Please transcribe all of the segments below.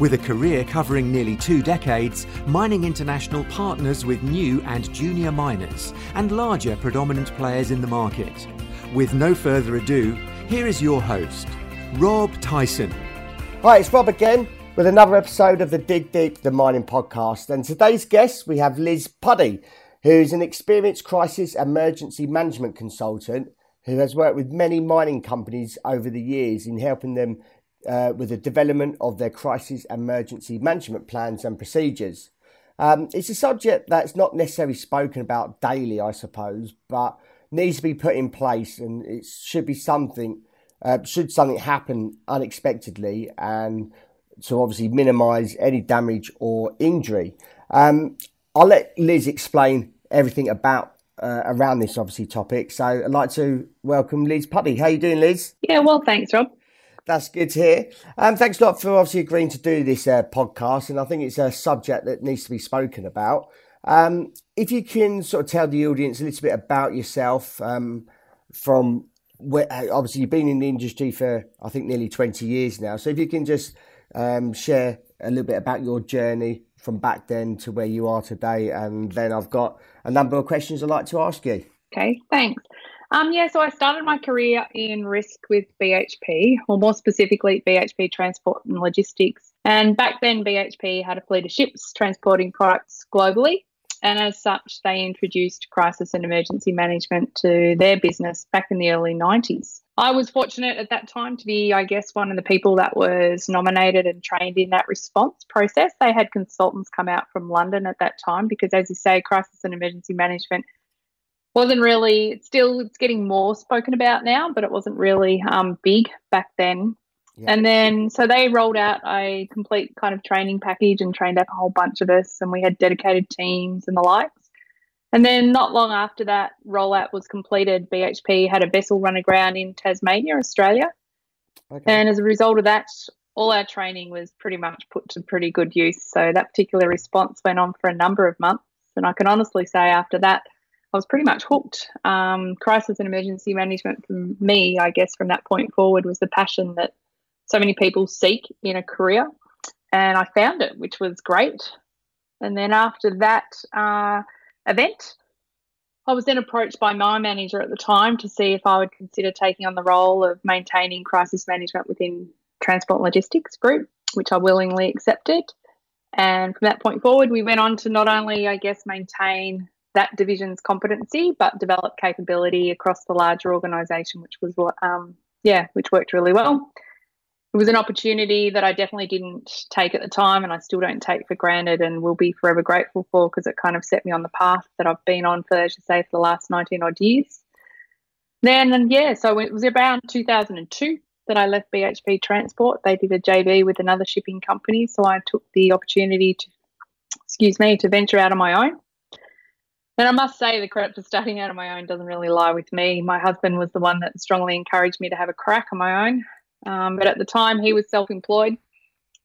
With a career covering nearly two decades, Mining International partners with new and junior miners and larger predominant players in the market. With no further ado, here is your host, Rob Tyson. Hi, it's Rob again with another episode of the Dig Deep the Mining Podcast. And today's guest, we have Liz Puddy, who's an experienced crisis emergency management consultant who has worked with many mining companies over the years in helping them uh, with the development of their crisis emergency management plans and procedures. Um, it's a subject that's not necessarily spoken about daily, I suppose, but needs to be put in place, and it should be something. Uh, should something happen unexpectedly, and to obviously minimise any damage or injury. Um, I'll let Liz explain everything about uh, around this obviously topic. So I'd like to welcome Liz Puddy. How are you doing, Liz? Yeah, well, thanks, Rob. That's good to hear. Um, thanks a lot for obviously agreeing to do this uh, podcast, and I think it's a subject that needs to be spoken about. Um, if you can sort of tell the audience a little bit about yourself, um, from where, obviously you've been in the industry for I think nearly twenty years now. So if you can just um, share a little bit about your journey from back then to where you are today, and then I've got a number of questions I'd like to ask you. Okay, thanks. Um, yeah, so I started my career in risk with BHP, or more specifically, BHP Transport and Logistics. And back then, BHP had a fleet of ships transporting products globally. And as such, they introduced crisis and emergency management to their business back in the early 90s. I was fortunate at that time to be, I guess, one of the people that was nominated and trained in that response process. They had consultants come out from London at that time because, as you say, crisis and emergency management wasn't really it's still it's getting more spoken about now but it wasn't really um, big back then. Yeah. and then so they rolled out a complete kind of training package and trained up a whole bunch of us and we had dedicated teams and the likes. And then not long after that rollout was completed bhp had a vessel run aground in tasmania australia. Okay. and as a result of that all our training was pretty much put to pretty good use. So that particular response went on for a number of months. And i can honestly say after that I was pretty much hooked. Um, crisis and emergency management for me, I guess, from that point forward, was the passion that so many people seek in a career. And I found it, which was great. And then after that uh, event, I was then approached by my manager at the time to see if I would consider taking on the role of maintaining crisis management within Transport Logistics Group, which I willingly accepted. And from that point forward, we went on to not only, I guess, maintain that division's competency, but develop capability across the larger organisation, which was what, um, yeah, which worked really well. It was an opportunity that I definitely didn't take at the time, and I still don't take for granted, and will be forever grateful for because it kind of set me on the path that I've been on for, as you say, for the last nineteen odd years. Then, and yeah, so it was around 2002 that I left BHP Transport. They did a JV with another shipping company, so I took the opportunity to, excuse me, to venture out on my own and I must say, the credit for starting out on my own doesn't really lie with me. My husband was the one that strongly encouraged me to have a crack on my own. Um, but at the time, he was self employed.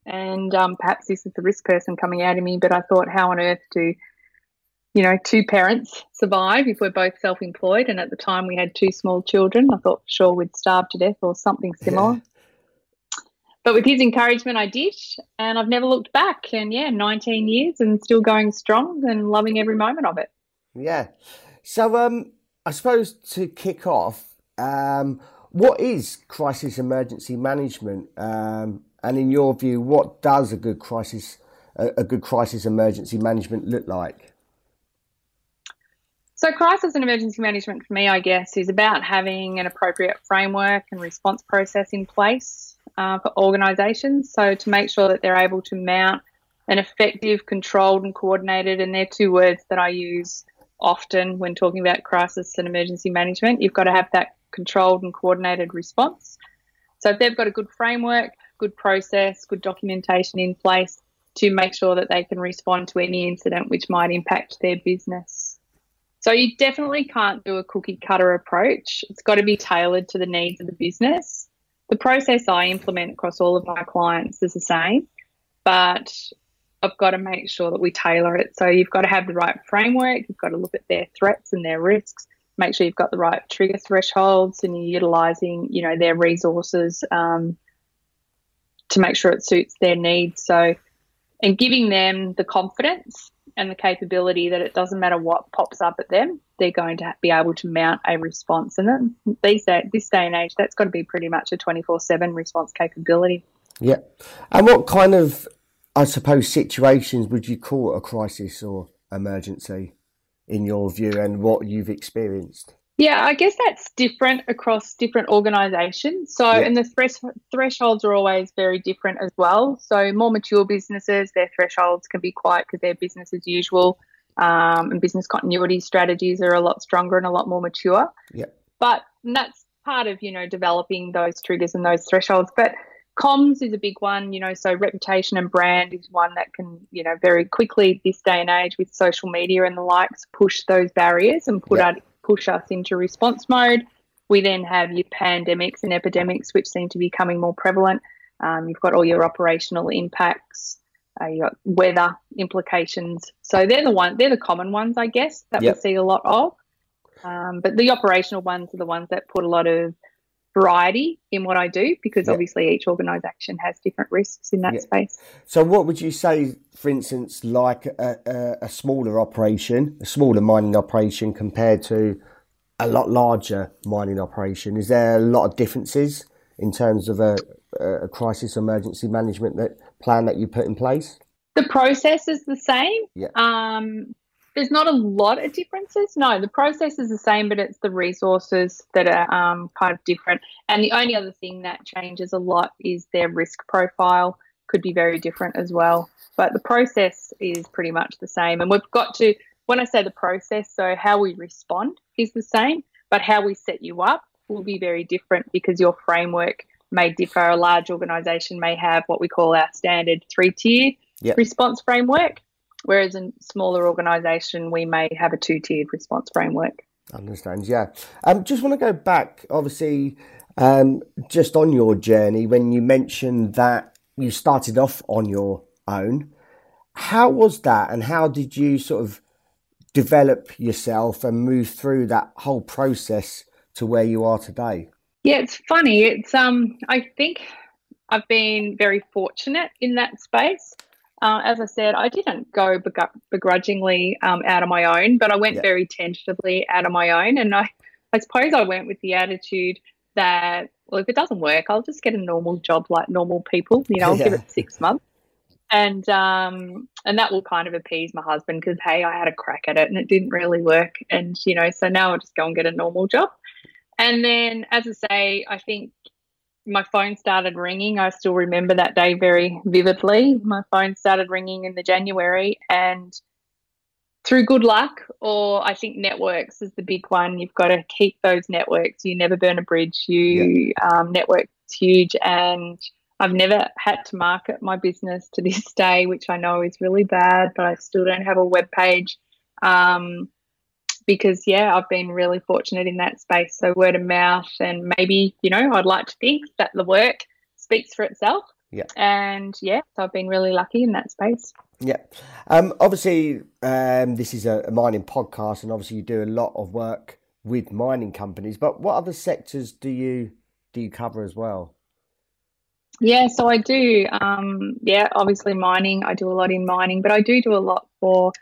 And um, perhaps this is the risk person coming out of me, but I thought, how on earth do, you know, two parents survive if we're both self employed? And at the time, we had two small children. I thought, sure, we'd starve to death or something similar. Yeah. But with his encouragement, I did. And I've never looked back. And yeah, 19 years and still going strong and loving every moment of it. Yeah. So, um, I suppose to kick off, um, what is crisis emergency management? Um, and in your view, what does a good crisis a, a good crisis emergency management look like? So, crisis and emergency management for me, I guess, is about having an appropriate framework and response process in place uh, for organisations. So, to make sure that they're able to mount an effective, controlled, and coordinated, and they're two words that I use often when talking about crisis and emergency management. You've got to have that controlled and coordinated response. So if they've got a good framework, good process, good documentation in place to make sure that they can respond to any incident which might impact their business. So you definitely can't do a cookie cutter approach. It's got to be tailored to the needs of the business. The process I implement across all of my clients is the same, but I've got to make sure that we tailor it. So you've got to have the right framework, you've got to look at their threats and their risks, make sure you've got the right trigger thresholds and you're utilizing, you know, their resources um, to make sure it suits their needs. So, and giving them the confidence and the capability that it doesn't matter what pops up at them, they're going to be able to mount a response. And then these day, this day and age, that's got to be pretty much a 24 7 response capability. Yeah. And what kind of, I suppose, situations would you call it a crisis or emergency in your view and what you've experienced? Yeah, I guess that's different across different organisations. So, yeah. and the thres- thresholds are always very different as well. So, more mature businesses, their thresholds can be quite because they're business as usual, um, and business continuity strategies are a lot stronger and a lot more mature. Yeah. But that's part of you know developing those triggers and those thresholds. But comms is a big one, you know. So reputation and brand is one that can you know very quickly this day and age with social media and the likes push those barriers and put yeah. out push us into response mode. We then have your pandemics and epidemics, which seem to be becoming more prevalent. Um, you've got all your operational impacts, uh, you got weather implications. So they're the one, they're the common ones, I guess, that yep. we see a lot of. Um, but the operational ones are the ones that put a lot of variety in what I do because obviously each organisation has different risks in that space. So, what would you say, for instance, like a, a, a, smaller operation, a smaller mining operation compared to a lot larger mining operation? Is there a lot of differences in terms of a, a crisis emergency management that plan that you put in place? The process is the same. Yeah. Um, there's not a lot of differences. No, the process is the same, but it's the resources that are um, kind of different. And the only other thing that changes a lot is their risk profile could be very different as well. But the process is pretty much the same. And we've got to, when I say the process, so how we respond is the same, but how we set you up will be very different because your framework may differ. A large organisation may have what we call our standard three tier yep. response framework Whereas in smaller organisation, we may have a two tiered response framework. Understand, yeah. Um, just want to go back, obviously, um, just on your journey when you mentioned that you started off on your own. How was that, and how did you sort of develop yourself and move through that whole process to where you are today? Yeah, it's funny. It's um, I think I've been very fortunate in that space. Uh, as I said, I didn't go begrudgingly um, out of my own, but I went yeah. very tentatively out of my own. And I, I suppose I went with the attitude that, well, if it doesn't work, I'll just get a normal job like normal people. You know, I'll yeah. give it six months. And um, and that will kind of appease my husband because hey, I had a crack at it and it didn't really work, and you know, so now I'll just go and get a normal job. And then, as I say, I think my phone started ringing. I still remember that day very vividly. My phone started ringing in the January, and through good luck, or I think networks is the big one. You've got to keep those networks. You never burn a bridge. You yeah. um, network huge, and I've never had to market my business to this day, which I know is really bad. But I still don't have a web page. Um, because yeah, I've been really fortunate in that space. So word of mouth, and maybe you know, I'd like to think that the work speaks for itself. Yeah. And yeah, so I've been really lucky in that space. Yeah. Um, obviously, um, this is a, a mining podcast, and obviously, you do a lot of work with mining companies. But what other sectors do you do you cover as well? Yeah, so I do. Um, yeah, obviously mining. I do a lot in mining, but I do do a lot for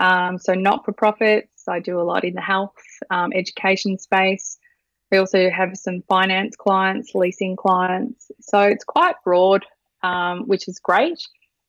um, so not for profits I do a lot in the health um, education space. We also have some finance clients, leasing clients. So it's quite broad, um, which is great.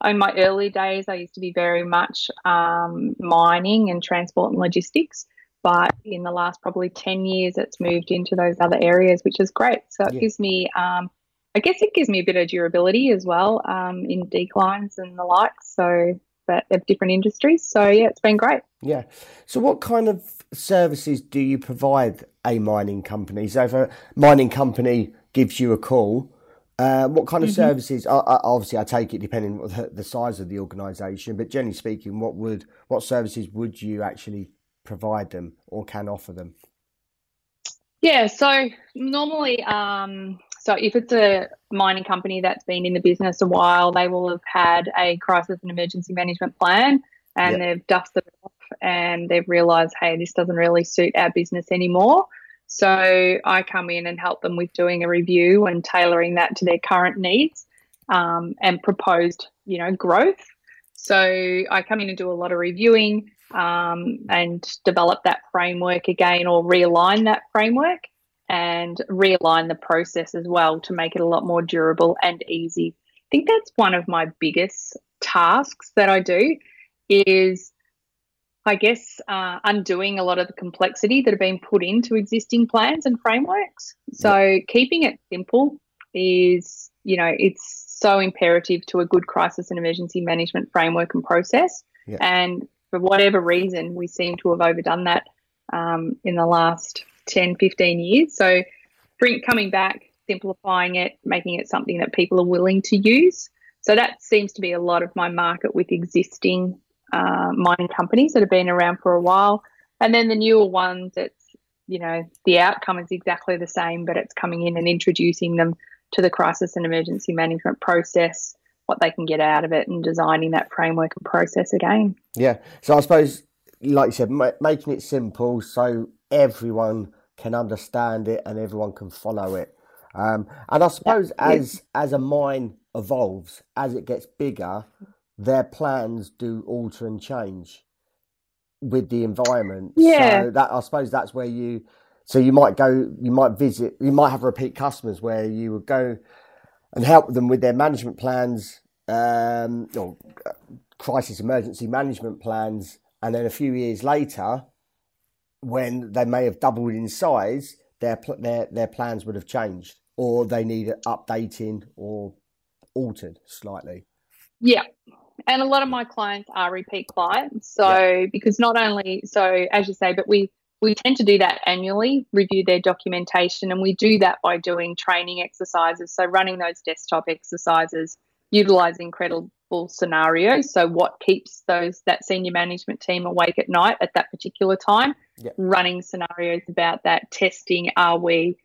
In my early days, I used to be very much um, mining and transport and logistics. But in the last probably 10 years, it's moved into those other areas, which is great. So it yeah. gives me, um, I guess it gives me a bit of durability as well um, in declines and the like. So but of different industries. So yeah, it's been great. Yeah. So what kind of services do you provide a mining company? So if a mining company gives you a call, uh, what kind of mm-hmm. services? Obviously, I take it depending on the, the size of the organisation, but generally speaking, what would what services would you actually provide them or can offer them? Yeah, so normally, um, so if it's a mining company that's been in the business a while, they will have had a crisis and emergency management plan and yep. they've dusted it off and they've realized, hey, this doesn't really suit our business anymore. So I come in and help them with doing a review and tailoring that to their current needs um, and proposed, you know, growth. So I come in and do a lot of reviewing um, and develop that framework again or realign that framework and realign the process as well to make it a lot more durable and easy. I think that's one of my biggest tasks that I do is I guess uh, undoing a lot of the complexity that have been put into existing plans and frameworks. So keeping it simple is, you know, it's so imperative to a good crisis and emergency management framework and process. And for whatever reason, we seem to have overdone that um, in the last 10, 15 years. So, bring, coming back, simplifying it, making it something that people are willing to use. So, that seems to be a lot of my market with existing uh, mining companies that have been around for a while. And then the newer ones, it's, you know, the outcome is exactly the same, but it's coming in and introducing them to the crisis and emergency management process what they can get out of it and designing that framework and process again. Yeah. So I suppose, like you said, ma- making it simple so everyone can understand it and everyone can follow it. Um, and I suppose yeah. as as a mine evolves, as it gets bigger, their plans do alter and change with the environment. Yeah. So that I suppose that's where you so you might go you might visit you might have repeat customers where you would go and help them with their management plans um, or uh, crisis emergency management plans. And then a few years later, when they may have doubled in size, their their their plans would have changed, or they need updating or altered slightly. Yeah, and a lot of my clients are repeat clients. So yeah. because not only so as you say, but we we tend to do that annually, review their documentation, and we do that by doing training exercises. So, running those desktop exercises, utilizing credible scenarios. So, what keeps those that senior management team awake at night at that particular time? Yep. Running scenarios about that, testing are we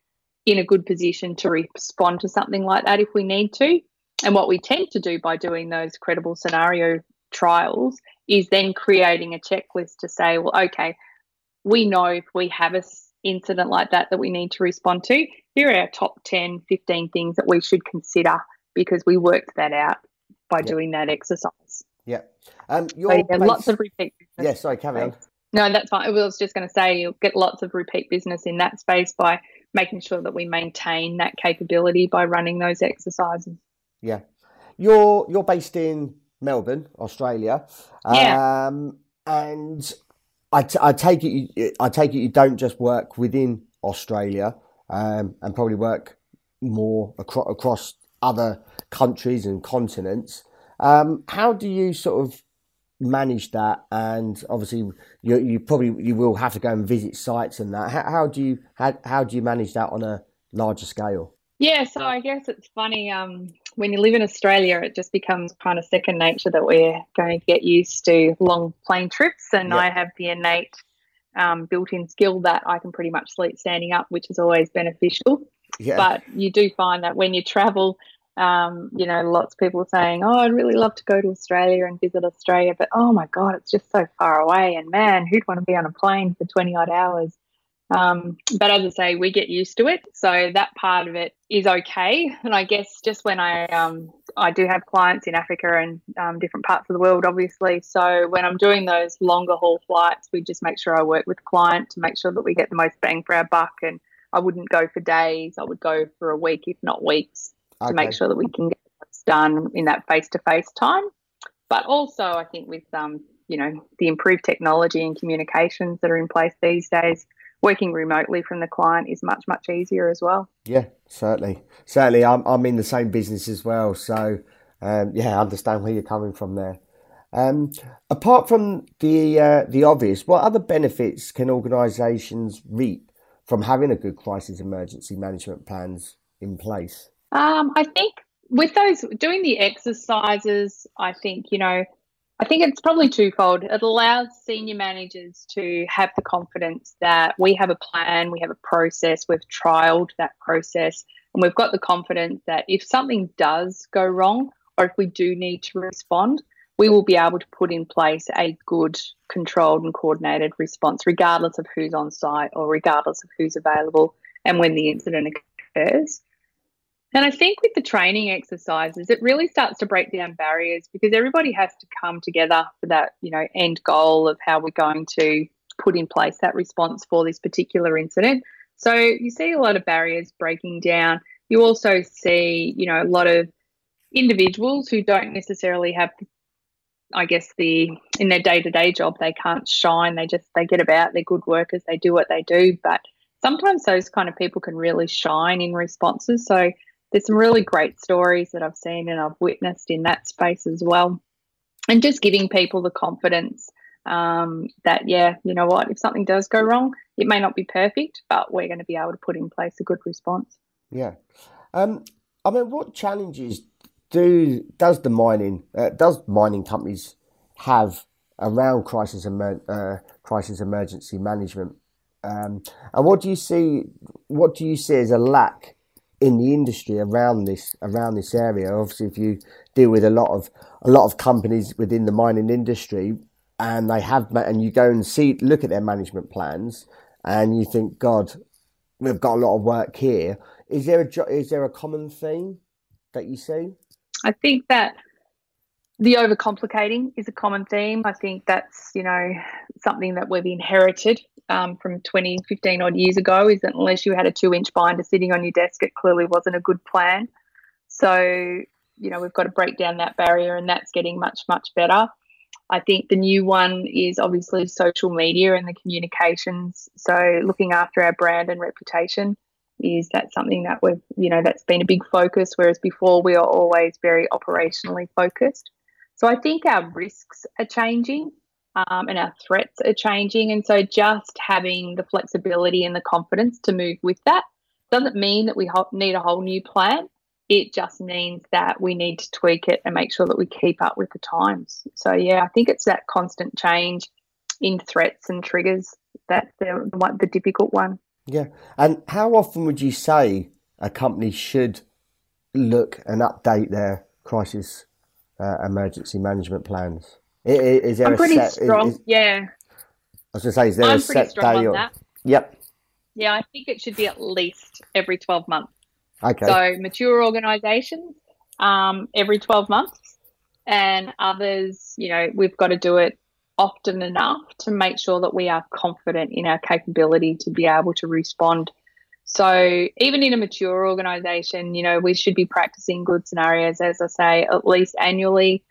in a good position to respond to something like that if we need to? And what we tend to do by doing those credible scenario trials is then creating a checklist to say, well, okay, we know if we have a incident like that that we need to respond to, here are our top 10, 15 things that we should consider because we worked that out by doing that exercise. Yeah. Um, so, yeah, place... lots of repeat business. Yeah, sorry, carry on. No, that's fine. I was just going to say you'll get lots of repeat business in that space by making sure that we maintain that capability by running those exercises. Yeah. You're you're based in Melbourne, Australia. Yeah. Um, and I, t- I take it you, I take it you don't just work within Australia um, and probably work more acro- across other countries and continents. Um, how do you sort of manage that? And obviously, you, you probably you will have to go and visit sites and that. How, how do you how, how do you manage that on a larger scale? Yeah, so I guess it's funny. Um, when you live in Australia, it just becomes kind of second nature that we're going to get used to long plane trips. And I have the innate um, built in skill that I can pretty much sleep standing up, which is always beneficial. Yeah. But you do find that when you travel, um, you know, lots of people saying, Oh, I'd really love to go to Australia and visit Australia, but oh my God, it's just so far away. And man, who'd want to be on a plane for 20 odd hours? Um, but as I say, we get used to it, so that part of it is okay. And I guess just when I um, I do have clients in Africa and um, different parts of the world, obviously. So when I'm doing those longer haul flights, we just make sure I work with client to make sure that we get the most bang for our buck. And I wouldn't go for days; I would go for a week, if not weeks, okay. to make sure that we can get what's done in that face to face time. But also, I think with um, you know the improved technology and communications that are in place these days working remotely from the client is much much easier as well. Yeah, certainly, certainly. I'm I'm in the same business as well, so um, yeah, I understand where you're coming from there. Um, apart from the uh, the obvious, what other benefits can organisations reap from having a good crisis emergency management plans in place? Um, I think with those doing the exercises, I think you know, I think it's probably twofold. It allows senior managers to have the confidence that we have a plan, we have a process, we've trialed that process, and we've got the confidence that if something does go wrong or if we do need to respond, we will be able to put in place a good, controlled, and coordinated response, regardless of who's on site or regardless of who's available and when the incident occurs. And I think with the training exercises, it really starts to break down barriers because everybody has to come together for that, you know, end goal of how we're going to put in place that response for this particular incident. So you see a lot of barriers breaking down. You also see, you know, a lot of individuals who don't necessarily have I guess the in their day to day job they can't shine. They just they get about. They're good workers. They do what they do. But sometimes those kind of people can really shine in responses. So there's some really great stories that I've seen and I've witnessed in that space as well. And just giving people the confidence um, that, yeah, you know what, if something does go wrong, it may not be perfect, but we're going to be able to put in place a good response. Yeah. Um, I mean, what challenges do does the mining uh, does mining companies have around crisis emer- uh, crisis emergency management? Um, and what do you see? What do you see as a lack in the industry around this around this area. Obviously, if you deal with a lot of a lot of companies within the mining industry, and they have and you go and see look at their management plans, and you think, God, we've got a lot of work here. Is there a is there a common theme that you see? I think that the overcomplicating is a common theme. I think that's you know something that we've inherited um, from 20, 15 odd years ago is that unless you had a two inch binder sitting on your desk, it clearly wasn't a good plan. So, you know, we've got to break down that barrier and that's getting much, much better. I think the new one is obviously social media and the communications. So, looking after our brand and reputation is that something that we've, you know, that's been a big focus, whereas before we are always very operationally focused. So, I think our risks are changing um, and our threats are changing. And so just having the flexibility and the confidence to move with that doesn't mean that we need a whole new plan. It just means that we need to tweak it and make sure that we keep up with the times. So, yeah, I think it's that constant change in threats and triggers that's the, the difficult one. Yeah. And how often would you say a company should look and update their crisis uh, emergency management plans? Is there I'm pretty set, strong. Is, yeah. I was going to say, is there I'm a set day? Or, that. Yep. Yeah, I think it should be at least every 12 months. Okay. So mature organisations um, every 12 months, and others, you know, we've got to do it often enough to make sure that we are confident in our capability to be able to respond. So even in a mature organisation, you know, we should be practicing good scenarios, as I say, at least annually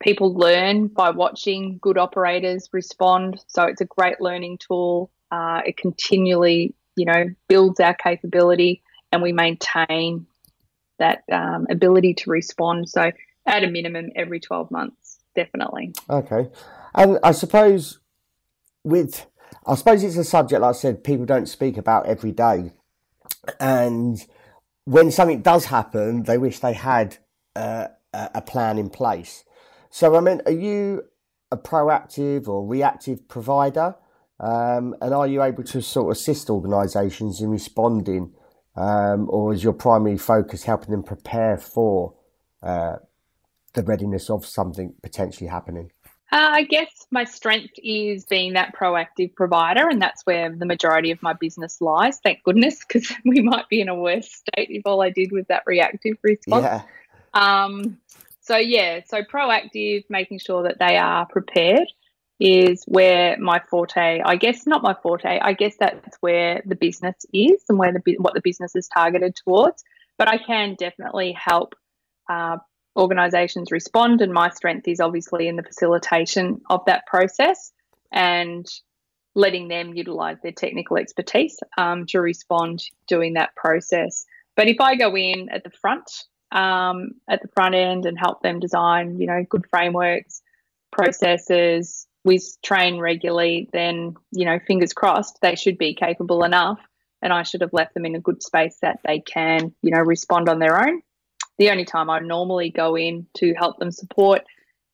people learn by watching good operators respond. So it's a great learning tool. Uh, it continually, you know, builds our capability and we maintain that um, ability to respond. So at a minimum, every 12 months, definitely. Okay. And I suppose with, I suppose it's a subject, like I said, people don't speak about every day. And when something does happen, they wish they had uh, a plan in place. So, I mean, are you a proactive or reactive provider? Um, and are you able to sort of assist organisations in responding, um, or is your primary focus helping them prepare for uh, the readiness of something potentially happening? Uh, I guess my strength is being that proactive provider, and that's where the majority of my business lies. Thank goodness, because we might be in a worse state if all I did was that reactive response. Yeah. Um, so yeah, so proactive, making sure that they are prepared is where my forte. I guess not my forte. I guess that's where the business is and where the what the business is targeted towards. But I can definitely help uh, organisations respond, and my strength is obviously in the facilitation of that process and letting them utilise their technical expertise um, to respond doing that process. But if I go in at the front um, at the front end and help them design, you know, good frameworks, processes. We train regularly, then, you know, fingers crossed, they should be capable enough. And I should have left them in a good space that they can, you know, respond on their own. The only time I normally go in to help them support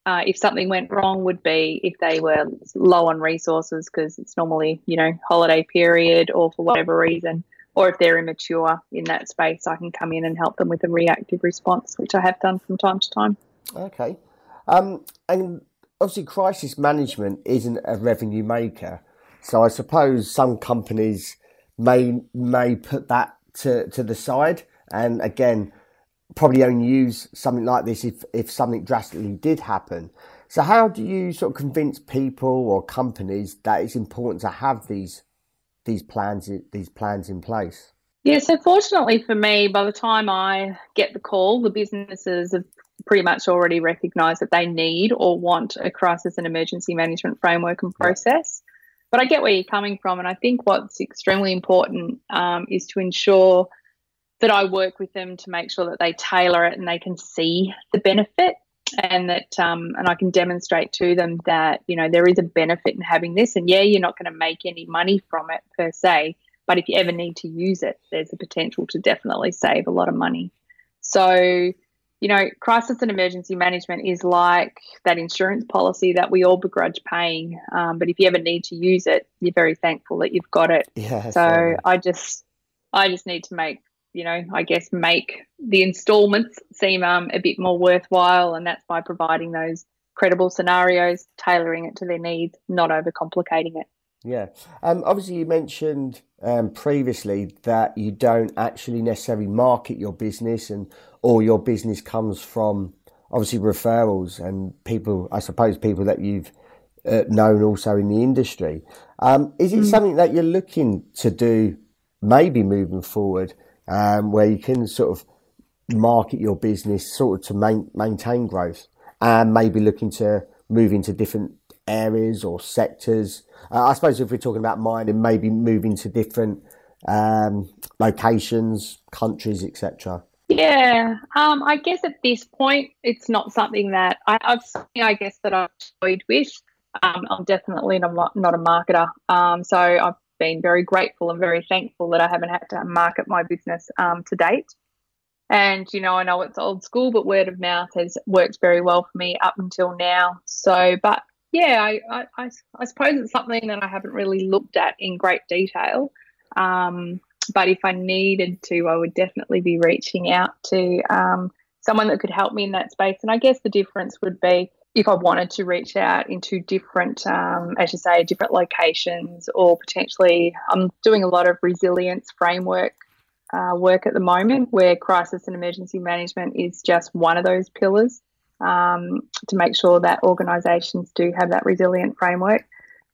uh, if something went wrong would be if they were low on resources because it's normally you know holiday period or for whatever reason or if they're immature in that space i can come in and help them with a reactive response which i have done from time to time. Okay. Um, and obviously crisis management isn't a revenue maker. So i suppose some companies may may put that to, to the side. And again probably only use something like this if, if something drastically did happen. So how do you sort of convince people or companies that it's important to have these these plans these plans in place? Yeah, so fortunately for me, by the time I get the call, the businesses have pretty much already recognised that they need or want a crisis and emergency management framework and process. But I get where you're coming from, and I think what's extremely important um, is to ensure that I work with them to make sure that they tailor it and they can see the benefit and that um, and I can demonstrate to them that you know there is a benefit in having this. And yeah you're not going to make any money from it per se but if you ever need to use it there's a potential to definitely save a lot of money. So you know crisis and emergency management is like that insurance policy that we all begrudge paying um, but if you ever need to use it you're very thankful that you've got it. Yeah, so I just I just need to make you know, I guess make the installments seem um, a bit more worthwhile, and that's by providing those credible scenarios, tailoring it to their needs, not overcomplicating it. Yeah. Um, obviously, you mentioned um, previously that you don't actually necessarily market your business, and all your business comes from obviously referrals and people. I suppose people that you've uh, known also in the industry. Um, is it mm. something that you're looking to do, maybe moving forward? Um, where you can sort of market your business sort of to main, maintain growth and maybe looking to move into different areas or sectors. Uh, I suppose if we're talking about mining, maybe moving to different um, locations, countries, etc. Yeah, um, I guess at this point, it's not something that I, have I guess that I've toyed with. Um, I'm definitely not, not a marketer, um, so I've been very grateful and very thankful that I haven't had to market my business um, to date. And, you know, I know it's old school, but word of mouth has worked very well for me up until now. So, but yeah, I, I, I suppose it's something that I haven't really looked at in great detail. Um, but if I needed to, I would definitely be reaching out to um, someone that could help me in that space. And I guess the difference would be if I wanted to reach out into different, um, as you say, different locations, or potentially, I'm doing a lot of resilience framework uh, work at the moment, where crisis and emergency management is just one of those pillars um, to make sure that organisations do have that resilient framework.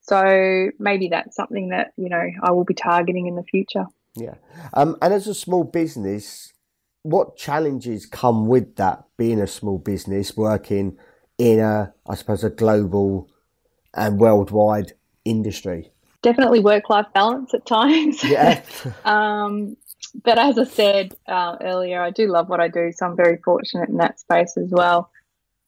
So maybe that's something that you know I will be targeting in the future. Yeah, um, and as a small business, what challenges come with that? Being a small business, working in a, I suppose, a global and worldwide industry. Definitely work life balance at times. Yeah. um, but as I said uh, earlier, I do love what I do, so I'm very fortunate in that space as well.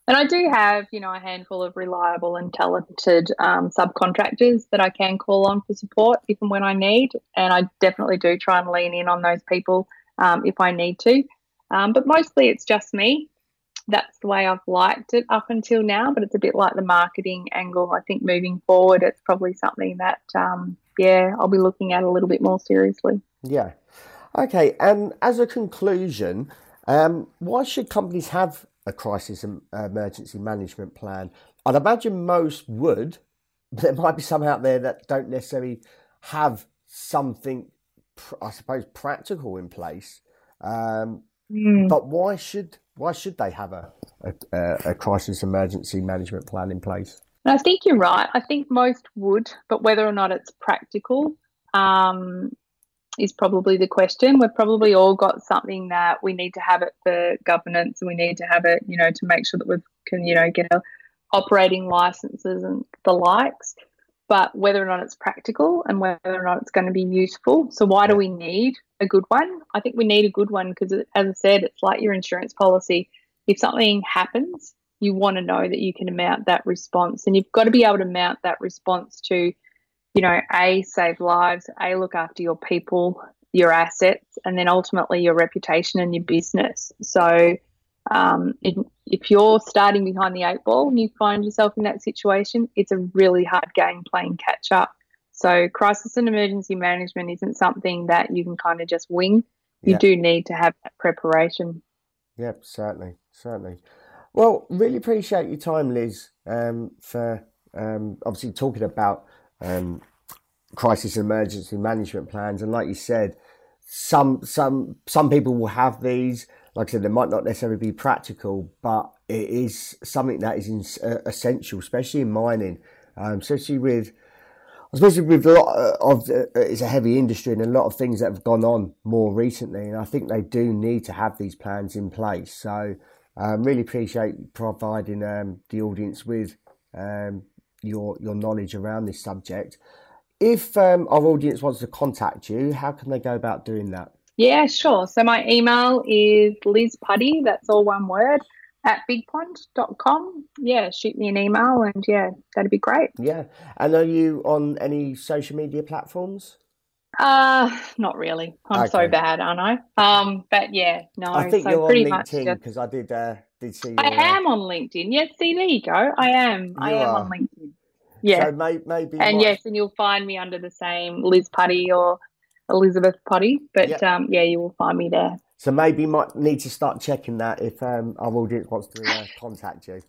And I do have, you know, a handful of reliable and talented um, subcontractors that I can call on for support if and when I need. And I definitely do try and lean in on those people um, if I need to. Um, but mostly it's just me that's the way I've liked it up until now, but it's a bit like the marketing angle. I think moving forward, it's probably something that, um, yeah, I'll be looking at a little bit more seriously. Yeah. Okay. And as a conclusion, um, why should companies have a crisis and emergency management plan? I'd imagine most would, but there might be some out there that don't necessarily have something, I suppose, practical in place. Um, mm. But why should why should they have a, a, a crisis emergency management plan in place? I think you're right. I think most would, but whether or not it's practical um, is probably the question. We've probably all got something that we need to have it for governance, and we need to have it, you know, to make sure that we can, you know, get operating licenses and the likes. But whether or not it's practical and whether or not it's going to be useful. So why do we need a good one. I think we need a good one because, as I said, it's like your insurance policy. If something happens, you want to know that you can mount that response, and you've got to be able to mount that response to, you know, a save lives, a look after your people, your assets, and then ultimately your reputation and your business. So, um, if, if you're starting behind the eight ball and you find yourself in that situation, it's a really hard game playing catch up. So, crisis and emergency management isn't something that you can kind of just wing. You do need to have that preparation. Yep, certainly, certainly. Well, really appreciate your time, Liz, um, for um, obviously talking about um, crisis and emergency management plans. And like you said, some some some people will have these. Like I said, they might not necessarily be practical, but it is something that is in, uh, essential, especially in mining, um, especially with especially with a lot of uh, it's a heavy industry and a lot of things that have gone on more recently. And I think they do need to have these plans in place. So um, really appreciate providing um, the audience with um, your your knowledge around this subject. If um, our audience wants to contact you, how can they go about doing that? Yeah, sure. So my email is Liz Puddy, that's all one word, at bigpond.com. Yeah, shoot me an email and yeah, that'd be great. Yeah. And are you on any social media platforms? Uh, not really. I'm okay. so bad, aren't I? Um, but yeah, no. I think so you're on LinkedIn because I did uh, did see. Your, I am on LinkedIn. Yes, see, there you go. I am. You I am are. on LinkedIn. Yeah. So may, maybe. And yes, and you'll find me under the same Liz Puddy or Elizabeth Puddy. But yep. um, yeah, you will find me there. So maybe might need to start checking that if um, our audience wants to uh, contact you.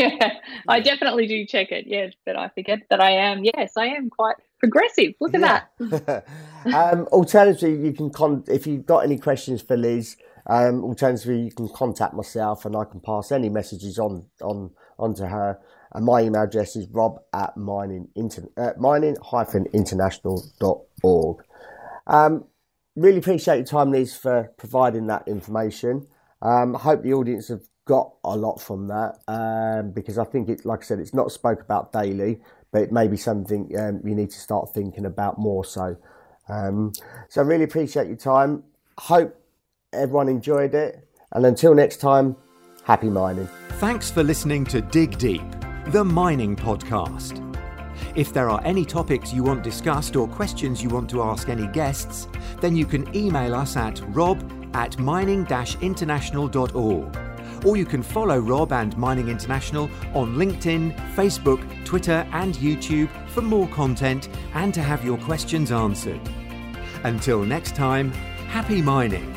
Yeah, yeah, I definitely do check it. Yeah, but I forget that I am. Yes, I am quite progressive. Look at yeah. that. um, alternatively, you can con- if you've got any questions for Liz. Um, alternatively, you can contact myself and I can pass any messages on on onto her. And my email address is rob at mining, inter- uh, mining-international.org. Um, really appreciate your time, Liz, for providing that information. Um, I hope the audience have got a lot from that um, because I think it, like I said, it's not spoke about daily, but it may be something um, you need to start thinking about more so. Um, so I really appreciate your time. Hope everyone enjoyed it. And until next time, happy mining. Thanks for listening to Dig Deep, the mining podcast. If there are any topics you want discussed or questions you want to ask any guests, then you can email us at rob at mining international.org. Or you can follow Rob and Mining International on LinkedIn, Facebook, Twitter, and YouTube for more content and to have your questions answered. Until next time, happy mining.